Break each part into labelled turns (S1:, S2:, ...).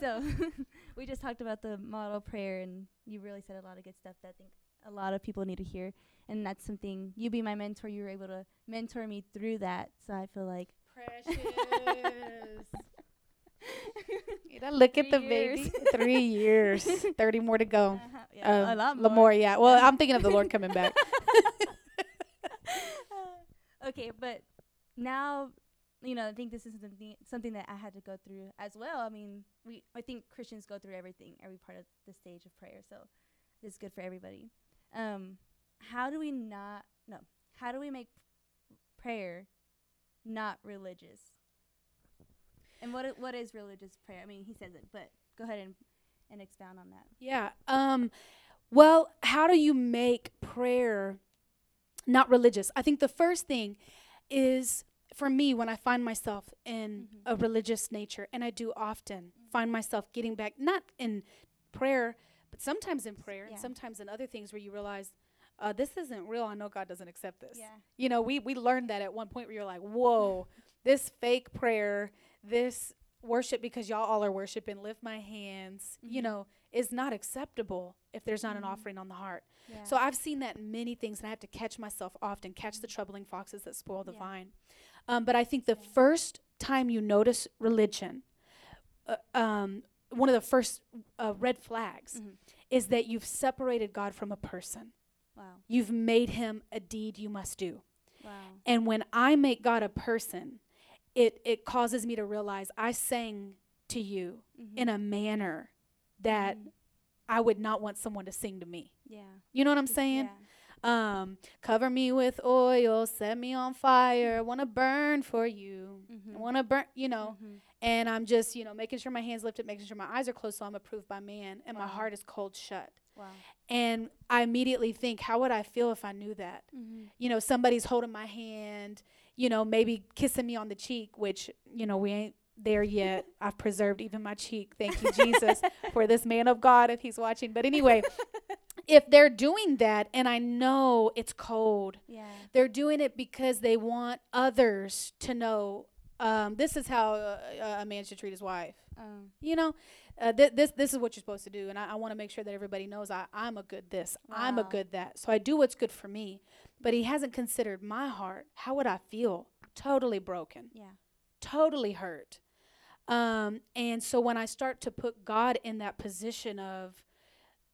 S1: so we just talked about the model prayer, and you really said a lot of good stuff that I think a lot of people need to hear. And that's something you be my mentor. You were able to mentor me through that, so I feel like
S2: precious. you know, look at the
S1: Three
S2: baby. Three years, thirty more to go.
S1: Uh-huh, yeah,
S2: Uh,
S1: a lot
S2: la-
S1: more.
S2: yeah. Well, I'm thinking of the Lord coming back.
S1: okay, but now, you know, I think this is something something that I had to go through as well. I mean, we I think Christians go through everything, every part of the stage of prayer. So this is good for everybody. Um, how do we not no? How do we make prayer not religious? And what what is religious prayer? I mean, he says it, but go ahead and and expound on that.
S2: Yeah. Um, well, how do you make prayer not religious? I think the first thing is for me when I find myself in
S1: Mhm.
S2: a religious nature, and I do often find myself getting back, not in prayer, but sometimes in prayer,
S1: Yeah.
S2: and sometimes in other things where you realize. Uh, this isn't real. I know God doesn't accept this.
S1: Yeah.
S2: You know, we we learned that at one point where you're like, whoa, this fake prayer, this worship because y'all all are worshiping, lift my hands, you
S1: Mhm.
S2: know, is not acceptable if there's not an
S1: Mhm.
S2: offering on the heart.
S1: Yeah.
S2: So I've seen that in many things, and I have to catch myself often, catch the troubling foxes that spoil the vine. Um, but I think the first time you notice religion, uh, um, one of the first uh, red flags
S1: Mhm.
S2: is that you've separated God from a person.
S1: wow.
S2: You've made him a deed you must do.
S1: Wow.
S2: And when I make God a person, it it causes me to realize I sang to you
S1: Mhm.
S2: in a manner that
S1: Mhm.
S2: I would not want someone to sing to me.
S1: yeah.
S2: You know what I'm saying?
S1: Yeah.
S2: Um, cover me with oil, set me on fire. I want to burn for you.
S1: Mhm.
S2: I want to burn, you know.
S1: Mhm.
S2: And I'm just, you know, making sure my hands lifted, making sure my eyes are closed, so I'm approved by man, and my heart is cold shut.
S1: Wow.
S2: And I immediately think, how would I feel if I knew that?
S1: Mhm.
S2: you know, somebody's holding my hand, you know, maybe kissing me on the cheek, which, you know, we ain't there yet. I've preserved even my cheek. Thank you, Jesus, for this man of God if he's watching. But anyway, if they're doing that and I know it's cold,
S1: Yeah.
S2: they're doing it because they want others to know um, this is how uh, a man should treat his wife.
S1: Um.
S2: You know, uh, th- this this is what you're supposed to do, and I, I want to make sure that everybody knows I, I'm a good this, I'm a good that. So I do what's good for me, but he hasn't considered my heart. How would I feel? Totally broken,
S1: Yeah.
S2: totally hurt. Um, and so when I start to put God in that position of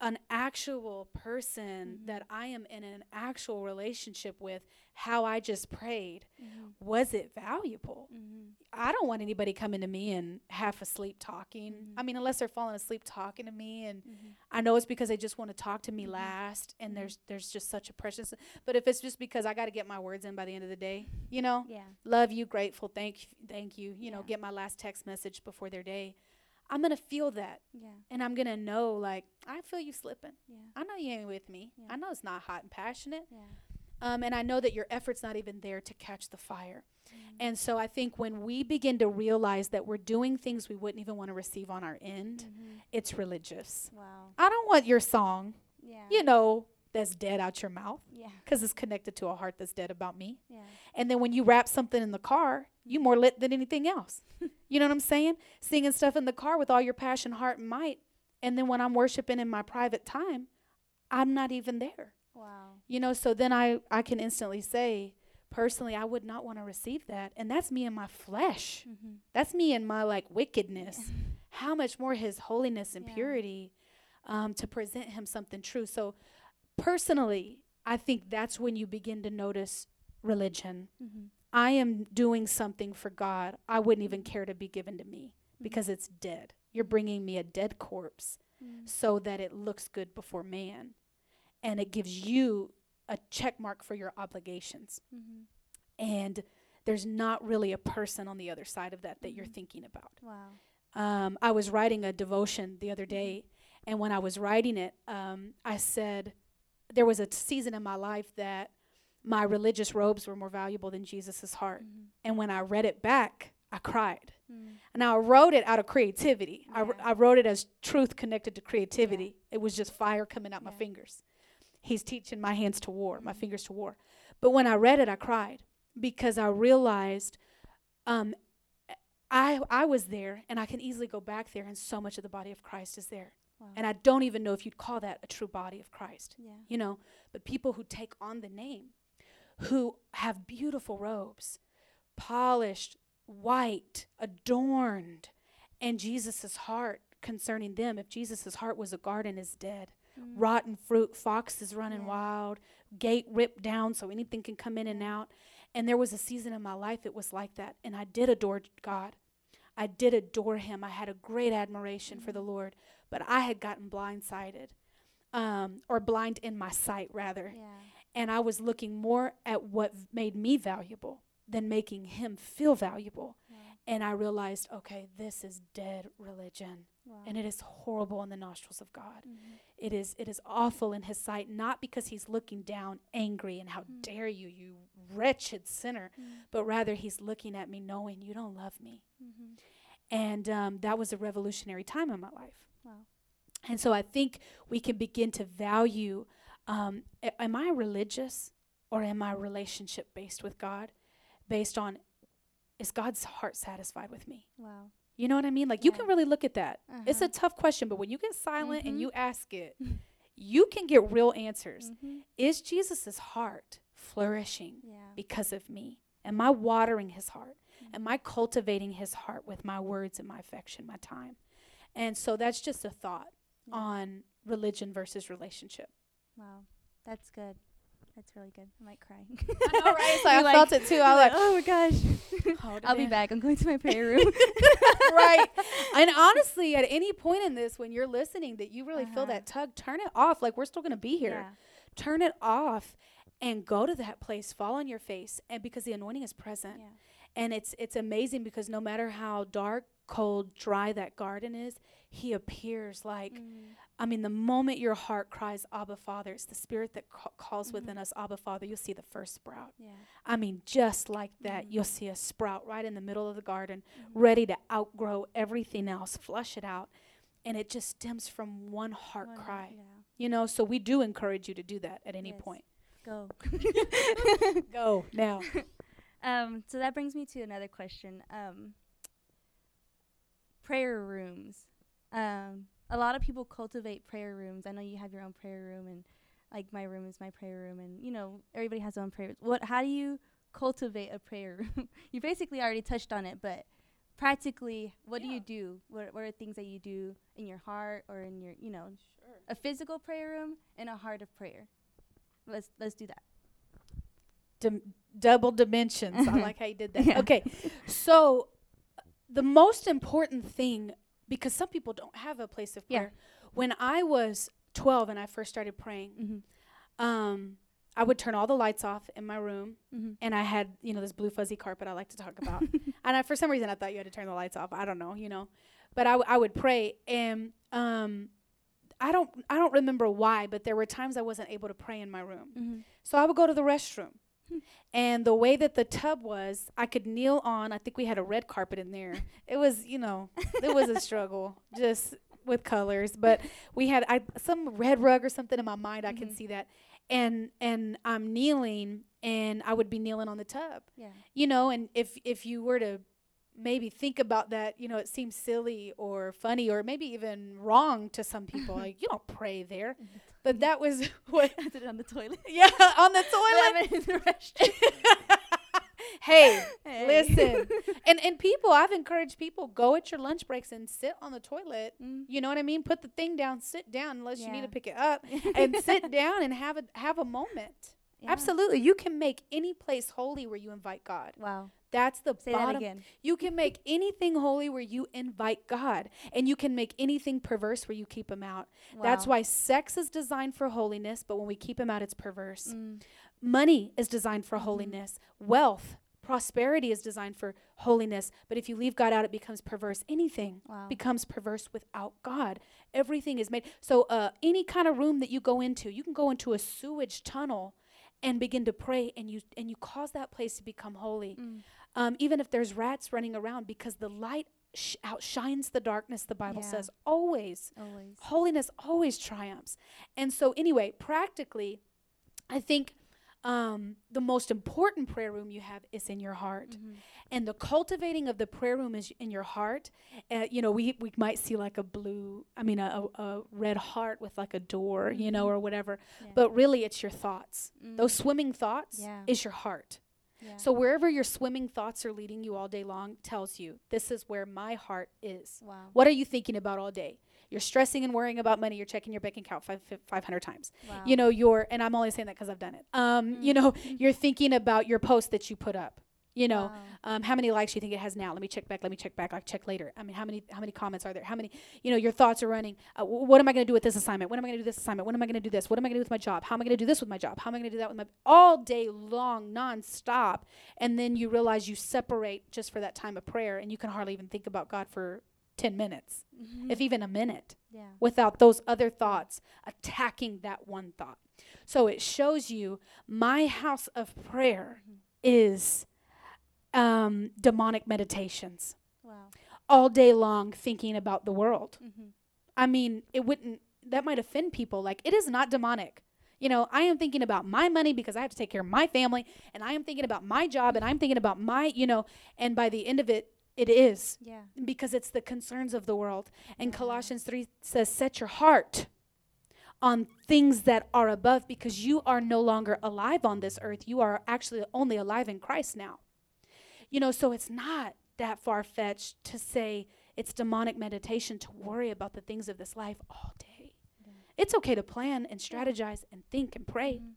S2: an actual person
S1: Mhm.
S2: that I am in an actual relationship with, how I just prayed,
S1: Mhm.
S2: was it valuable?
S1: Mhm.
S2: I don't want anybody coming to me and half asleep talking.
S1: Mhm.
S2: I mean, unless they're falling asleep talking to me, and
S1: Mhm.
S2: I know it's because they just want to talk to me
S1: Mhm.
S2: last, and there's there's just such a precious. But if it's just because I got to get my words in by the end of the day, you know,
S1: Yeah.
S2: love you, grateful, thank you, thank you, you know, get my last text message before their day, I'm gonna feel that,
S1: Yeah.
S2: and I'm gonna know like I feel you slipping.
S1: Yeah.
S2: I know you ain't with me.
S1: Yeah.
S2: I know it's not hot and passionate.
S1: Yeah.
S2: Um, and I know that your effort's not even there to catch the fire.
S1: Mhm.
S2: And so I think when we begin to realize that we're doing things we wouldn't even want to receive on our end,
S1: Mhm.
S2: it's religious.
S1: Wow.
S2: I don't want your song,
S1: Yeah.
S2: you know, that's dead out your mouth
S1: Yeah.
S2: because it's connected to a heart that's dead about me.
S1: Yeah.
S2: And then when you wrap something in the car, you more lit than anything else. you know what I'm saying? Singing stuff in the car with all your passion, heart, and might. And then when I'm worshiping in my private time, I'm not even there.
S1: Wow.
S2: You know, so then I, I can instantly say, personally, I would not want to receive that. And that's me in my flesh.
S1: Mhm.
S2: That's me in my like wickedness. How much more his holiness and
S1: Yeah.
S2: purity um, to present him something true. So personally, I think that's when you begin to notice religion.
S1: Mhm.
S2: I am doing something for God I wouldn't even care to be given to me because it's dead. You're bringing me a dead corpse
S1: Mhm.
S2: so that it looks good before man and it gives you a check mark for your obligations
S1: Mhm.
S2: and there's not really a person on the other side of that that you're
S1: Mhm.
S2: thinking about
S1: Wow.
S2: um, i was writing a devotion the other day and when i was writing it um, i said there was a season in my life that my religious robes were more valuable than jesus' heart
S1: Mhm.
S2: and when i read it back i cried now I wrote it out of creativity. I,
S1: Yeah.
S2: I wrote it as truth connected to creativity. It was just fire coming out my fingers. He's teaching my hands to war, my
S1: Mhm.
S2: fingers to war. But when I read it, I cried because I realized um, I I was there and I can easily go back there and so much of the body of Christ is there.
S1: Wow.
S2: And I don't even know if you'd call that a true body of Christ.
S1: yeah.
S2: You know, but people who take on the name, who have beautiful robes, polished, white, adorned, and Jesus' heart concerning them, if Jesus' heart was a garden, is dead.
S1: Mm.
S2: Rotten fruit, foxes running
S1: Yeah.
S2: wild, gate ripped down so anything can come in and out. And there was a season in my life it was like that. And I did adore God. I did adore him. I had a great admiration for the Lord, but I had gotten blindsided. Um, or blind in my sight rather
S1: Yeah.
S2: And I was looking more at what made me valuable than making him feel valuable.
S1: Wow.
S2: And I realized, okay, this is dead religion,
S1: Wow.
S2: and it is horrible in the nostrils of God.
S1: Mhm.
S2: It is it is awful in his sight, not because he's looking down angry and how
S1: Mm.
S2: dare you, you wretched sinner,
S1: Mm.
S2: but rather he's looking at me knowing you don't love me.
S1: Mhm.
S2: And um, that was a revolutionary time in my life.
S1: Wow.
S2: And so I think we can begin to value um, a- am I religious or am I relationship based with God? Based on is God's heart satisfied with me?
S1: Wow.
S2: You know what I mean? Like you can really look at that. It's a
S1: Uh-huh.
S2: tough question, but when you get silent and
S1: Mhm.
S2: you ask it, you can get real answers.
S1: Mhm.
S2: Is Jesus' heart flourishing
S1: Yeah.
S2: because of me? Am I watering his heart?
S1: Mm-hmm.
S2: Am I cultivating his heart with my words and my affection, my time? And so that's just a thought
S1: Yeah.
S2: on religion versus relationship.
S1: Wow. That's good. That's really good. I might cry.
S2: I know, right? Like,
S1: You're
S2: I felt it too. I was like,
S1: oh my gosh. I'll be back. I'm going to my prayer room.
S2: right. And honestly, at any point in this, when you're listening, that you really feel
S1: Uh-huh.
S2: that tug, turn it off. Like we're still going to be here.
S1: Yeah.
S2: Turn it off and go to that place. Fall on your face, and because the anointing is present,
S1: Yeah.
S2: and it's it's amazing because no matter how dark, cold, dry that garden is, He appears like.
S1: Mm.
S2: I mean, the moment your heart cries, Abba Father, it's the Spirit that ca- calls
S1: Mhm.
S2: within us, Abba Father. You'll see the first sprout.
S1: Yeah.
S2: I mean, just like that,
S1: Mhm.
S2: you'll see a sprout right in the middle of the garden,
S1: Mhm.
S2: ready to outgrow everything else, flush it out. And it just stems from one heart
S1: not?
S2: cry.
S1: Yeah.
S2: You know, so we do encourage you to do that at any
S1: Yes.
S2: point.
S1: Go.
S2: Go now.
S1: Um, so that brings me to another question. Um, prayer rooms. Um, a lot of people cultivate prayer rooms. I know you have your own prayer room, and like my room is my prayer room, and you know everybody has their own prayer. What? How do you cultivate a prayer room? you basically already touched on it, but practically, what do you do? What What are things that you do in your heart or in your, you know,
S2: Sure.
S1: a physical prayer room and a heart of prayer? Let's Let's do that.
S2: Dim- double dimensions. I like how you did that.
S1: Yeah.
S2: Okay. So, the most important thing, because some people don't have a place of prayer. Yeah. when I was 12 and I first started praying,
S1: Mm-hmm.
S2: um, I would turn all the lights off in my room,
S1: Mm-hmm.
S2: and I had, you know, this blue fuzzy carpet I like to talk about. and I, for some reason, I thought you had to turn the lights off. I don't know, you know, but I, w- I would pray, and um, I don't, I don't remember why, but there were times I wasn't able to pray in my room,
S1: mm-hmm.
S2: so I would go to the restroom. And the way that the tub was, I could kneel on. I think we had a red carpet in there. It was, you know, it was a struggle just with colors, but we had I some red rug or something in my mind. I can
S1: Mhm.
S2: see that, and and I'm kneeling, and I would be kneeling on the tub,
S1: Yeah.
S2: you know. And if if you were to maybe think about that, you know, it seems silly or funny or maybe even wrong to some people. like you don't pray there, but that was what.
S1: I did it on the toilet.
S2: Yeah, on the toilet.
S1: In the restroom.
S2: hey,
S1: Hey.
S2: listen. and and people, I've encouraged people go at your lunch breaks and sit on the toilet.
S1: Mm.
S2: You know what I mean? Put the thing down, sit down unless you need to pick it up, and sit down and have a have a moment.
S1: Yeah.
S2: Absolutely, you can make any place holy where you invite God.
S1: Wow.
S2: That's the
S1: Say that
S2: bottom.
S1: again.
S2: You can make anything holy where you invite God, and you can make anything perverse where you keep Him out. That's why sex is designed for holiness, but when we keep Him out, it's perverse.
S1: Mm.
S2: Money is designed for
S1: Mhm.
S2: holiness. Wealth, prosperity is designed for holiness. But if you leave God out, it becomes perverse. Anything
S1: Wow.
S2: becomes perverse without God. Everything is made. So, uh, any kind of room that you go into, you can go into a sewage tunnel and begin to pray, and you and you cause that place to become holy.
S1: Mm.
S2: Um, even if there's rats running around, because the light sh- outshines the darkness. The Bible
S1: Yeah.
S2: says always
S1: Always.
S2: holiness always triumphs. And so, anyway, practically, I think um, the most important prayer room you have is in your heart.
S1: Mhm.
S2: And the cultivating of the prayer room is in your heart. Uh, you know, we, we might see like a blue, I mean, a, a, red heart with like a door, you know,
S1: Mhm.
S2: or whatever.
S1: Yeah.
S2: But really, it's your thoughts. Those
S1: Mm.
S2: swimming thoughts
S1: Yeah.
S2: is your heart.
S1: Yeah.
S2: So wherever your swimming thoughts are leading you all day long tells you this is where my heart is.
S1: wow.
S2: What are you thinking about all day? You're stressing and worrying about money. You're checking your bank account five, 500 times.
S1: wow.
S2: You know, you're, and I'm only saying that because I've done it. Um, You
S1: Mm.
S2: know, you're thinking about your post that you put up. You know,
S1: Wow.
S2: um, how many likes do you think it has now? Let me check back. Let me check back. I'll check later. I mean, how many how many comments are there? How many? You know, your thoughts are running. Uh, wh- what am I going to do with this assignment? When am I going to do this assignment? When am I going to do this? What am I going to do with my job? How am I going to do this with my job? How am I going to do that with my all day long, nonstop? And then you realize you separate just for that time of prayer, and you can hardly even think about God for ten minutes, if even a minute
S1: yeah.
S2: without those other thoughts attacking that one thought. So it shows you my house of prayer
S1: Mhm.
S2: is um, demonic meditations
S1: Wow.
S2: all day long thinking about the world.
S1: Mm-hmm.
S2: I mean, it wouldn't, that might offend people. Like, it is not demonic. You know, I am thinking about my money because I have to take care of my family, and I am thinking about my job, and I'm thinking about my, you know, and by the end of it, it is
S1: Yeah.
S2: because it's the concerns of the world. And
S1: Yeah.
S2: Colossians 3 says, Set your heart on things that are above because you are no longer alive on this earth. You are actually only alive in Christ now. You know, so it's not that far fetched to say it's demonic meditation to worry about the things of this life all day.
S1: Yeah.
S2: It's okay to plan and strategize and think and pray.
S1: Mhm.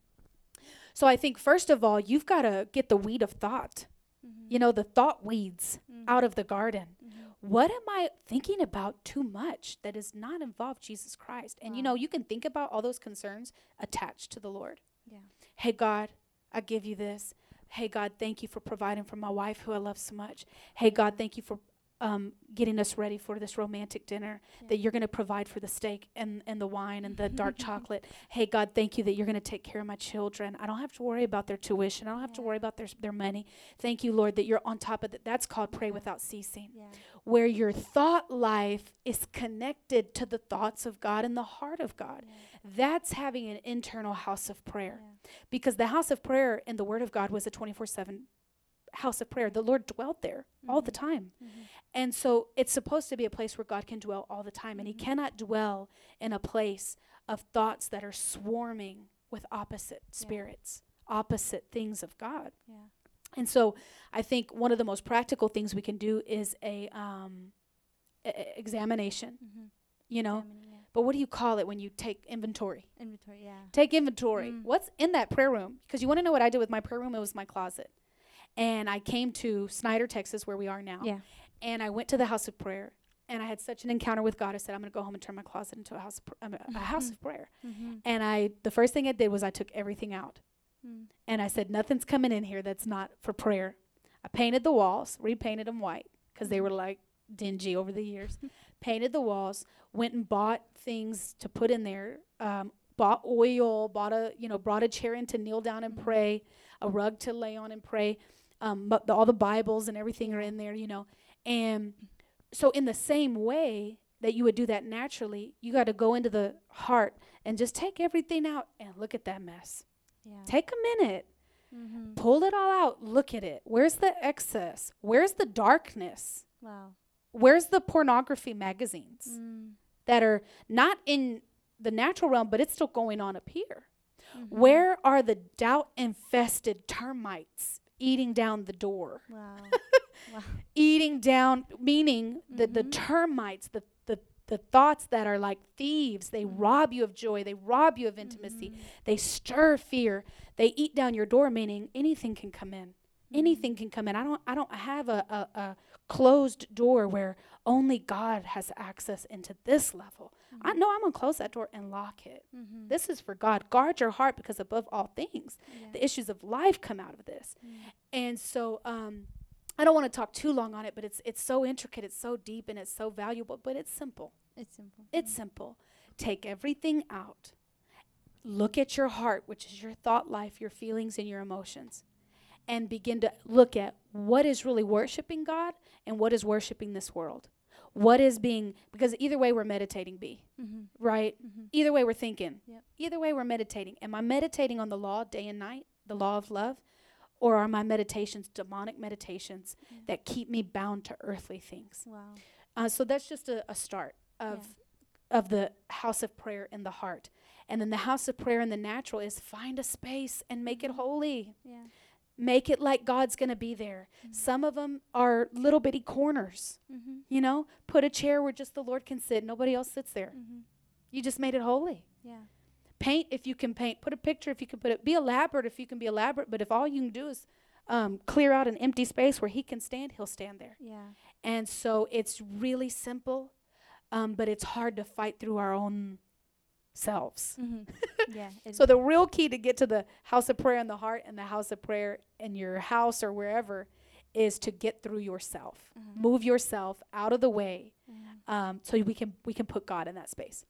S2: So I think, first of all, you've got to get the weed of thought,
S1: Mhm.
S2: you know, the thought weeds
S1: Mhm.
S2: out of the garden
S1: Mhm.
S2: what am I thinking about too much that does not involve Jesus Christ? And you know, you can think about all those concerns attached to the Lord.
S1: Yeah.
S2: Hey, God, I give you this. Hey, God, thank you for providing for my wife who I love so much. Hey, God, thank you for um, getting us ready for this romantic dinner, that you're going to provide for the steak and, and the wine and the dark chocolate. Hey, God, thank you that you're going to take care of my children. I don't have to worry about their tuition. I don't have to worry about their, their money. Thank you, Lord, that you're on top of that. That's called pray
S1: Yeah.
S2: without ceasing
S1: Yeah.
S2: where your thought life is connected to the thoughts of God and the heart of God.
S1: Yeah.
S2: That's having an internal house of prayer.
S1: Yeah.
S2: Because the house of prayer in the Word of God was a 24 7 house of prayer. The Lord dwelt there all the
S1: Mhm.
S2: time.
S1: Mhm.
S2: And so it's supposed to be a place where God can dwell all the time. And He
S1: Mhm.
S2: cannot dwell in a place of thoughts that are swarming with opposite spirits, opposite things of God.
S1: Yeah.
S2: And so I think one of the most practical things we can do is a um, e- examination,
S1: Mhm.
S2: you know.
S1: Examining, yeah.
S2: But what do you call it when you take inventory?
S1: Inventory. Yeah.
S2: Take inventory.
S1: Mm.
S2: What's in that prayer room? Because you want to know what I did with my prayer room? It was my closet. And I came to Snyder, Texas, where we are now.
S1: Yeah.
S2: And I went to the house of prayer. And I had such an encounter with God. I said, I'm going to go home and turn my closet into a house, of pr- um, a house of prayer.
S1: Mm-hmm.
S2: And I, the first thing I did was I took everything out.
S1: Mm.
S2: And I said, nothing's coming in here that's not for prayer. I painted the walls, repainted them white because they were like dingy over the years. painted the walls, went and bought things to put in there, um, bought oil, bought a, you know, brought a chair in to kneel down and pray, a rug to lay on and pray. Um, but the, all the Bibles and everything are in there, you know. And so, in the same way that you would do that naturally, you got to go into the heart and just take everything out and look at that mess.
S1: Yeah.
S2: Take a minute
S1: Mm-hmm.
S2: pull it all out look at it where's the excess where's the darkness
S1: Wow.
S2: Where's the pornography magazines
S1: Mm.
S2: that are not in the natural realm but it's still going on up here
S1: Mhm.
S2: where are the doubt infested termites eating down the door
S1: Wow. wow.
S2: eating down meaning that the termites the, the the thoughts that are like thieves they
S1: Mhm.
S2: rob you of joy they rob you of intimacy
S1: Mhm.
S2: they stir fear they eat down your door meaning anything can come in
S1: Mhm.
S2: anything can come in. I don't I don't have a, a, a closed door where only God has access into this level. I
S1: Mhm.
S2: know I'm gonna close that door and lock it.
S1: Mhm.
S2: This is for God. Guard your heart because above all things,
S1: Yeah.
S2: the issues of life come out of this.
S1: Mm.
S2: And so um I don't want to talk too long on it, but it's it's so intricate, it's so deep, and it's so valuable, but it's simple.
S1: It's simple.
S2: It's simple. Take everything out. Look at your heart, which is your thought life, your feelings, and your emotions, and begin to look at what is really worshiping God and what is worshiping this world. What is being, because either way we're meditating, be
S1: Mm-hmm.
S2: right?
S1: Mm-hmm.
S2: Either way we're thinking.
S1: Yep.
S2: Either way we're meditating. Am I meditating on the law day and night? the law of love, or are my meditations demonic meditations
S1: Mm.
S2: that keep me bound to earthly things?
S1: Wow.
S2: Uh, so that's just a, a start of of the house of prayer in the heart. And then the house of prayer in the natural is find a space and make it holy.
S1: Yeah.
S2: Make it like God's going to be there. Some of them are little bitty corners.
S1: Mm-hmm.
S2: You know, put a chair where just the Lord can sit. Nobody else sits there.
S1: Mm-hmm.
S2: You just made it holy.
S1: Yeah.
S2: Paint if you can paint. Put a picture if you can put it. Be elaborate if you can be elaborate. But if all you can do is um, clear out an empty space where He can stand, He'll stand there.
S1: Yeah.
S2: And so it's really simple, um, but it's hard to fight through our own selves.
S1: Mm-hmm. yeah.
S2: So the real key to get to the house of prayer in the heart and the house of prayer in your house or wherever is to get through yourself.
S1: Mhm.
S2: Move yourself out of the way
S1: Mhm.
S2: um, so we can we can put God in that space.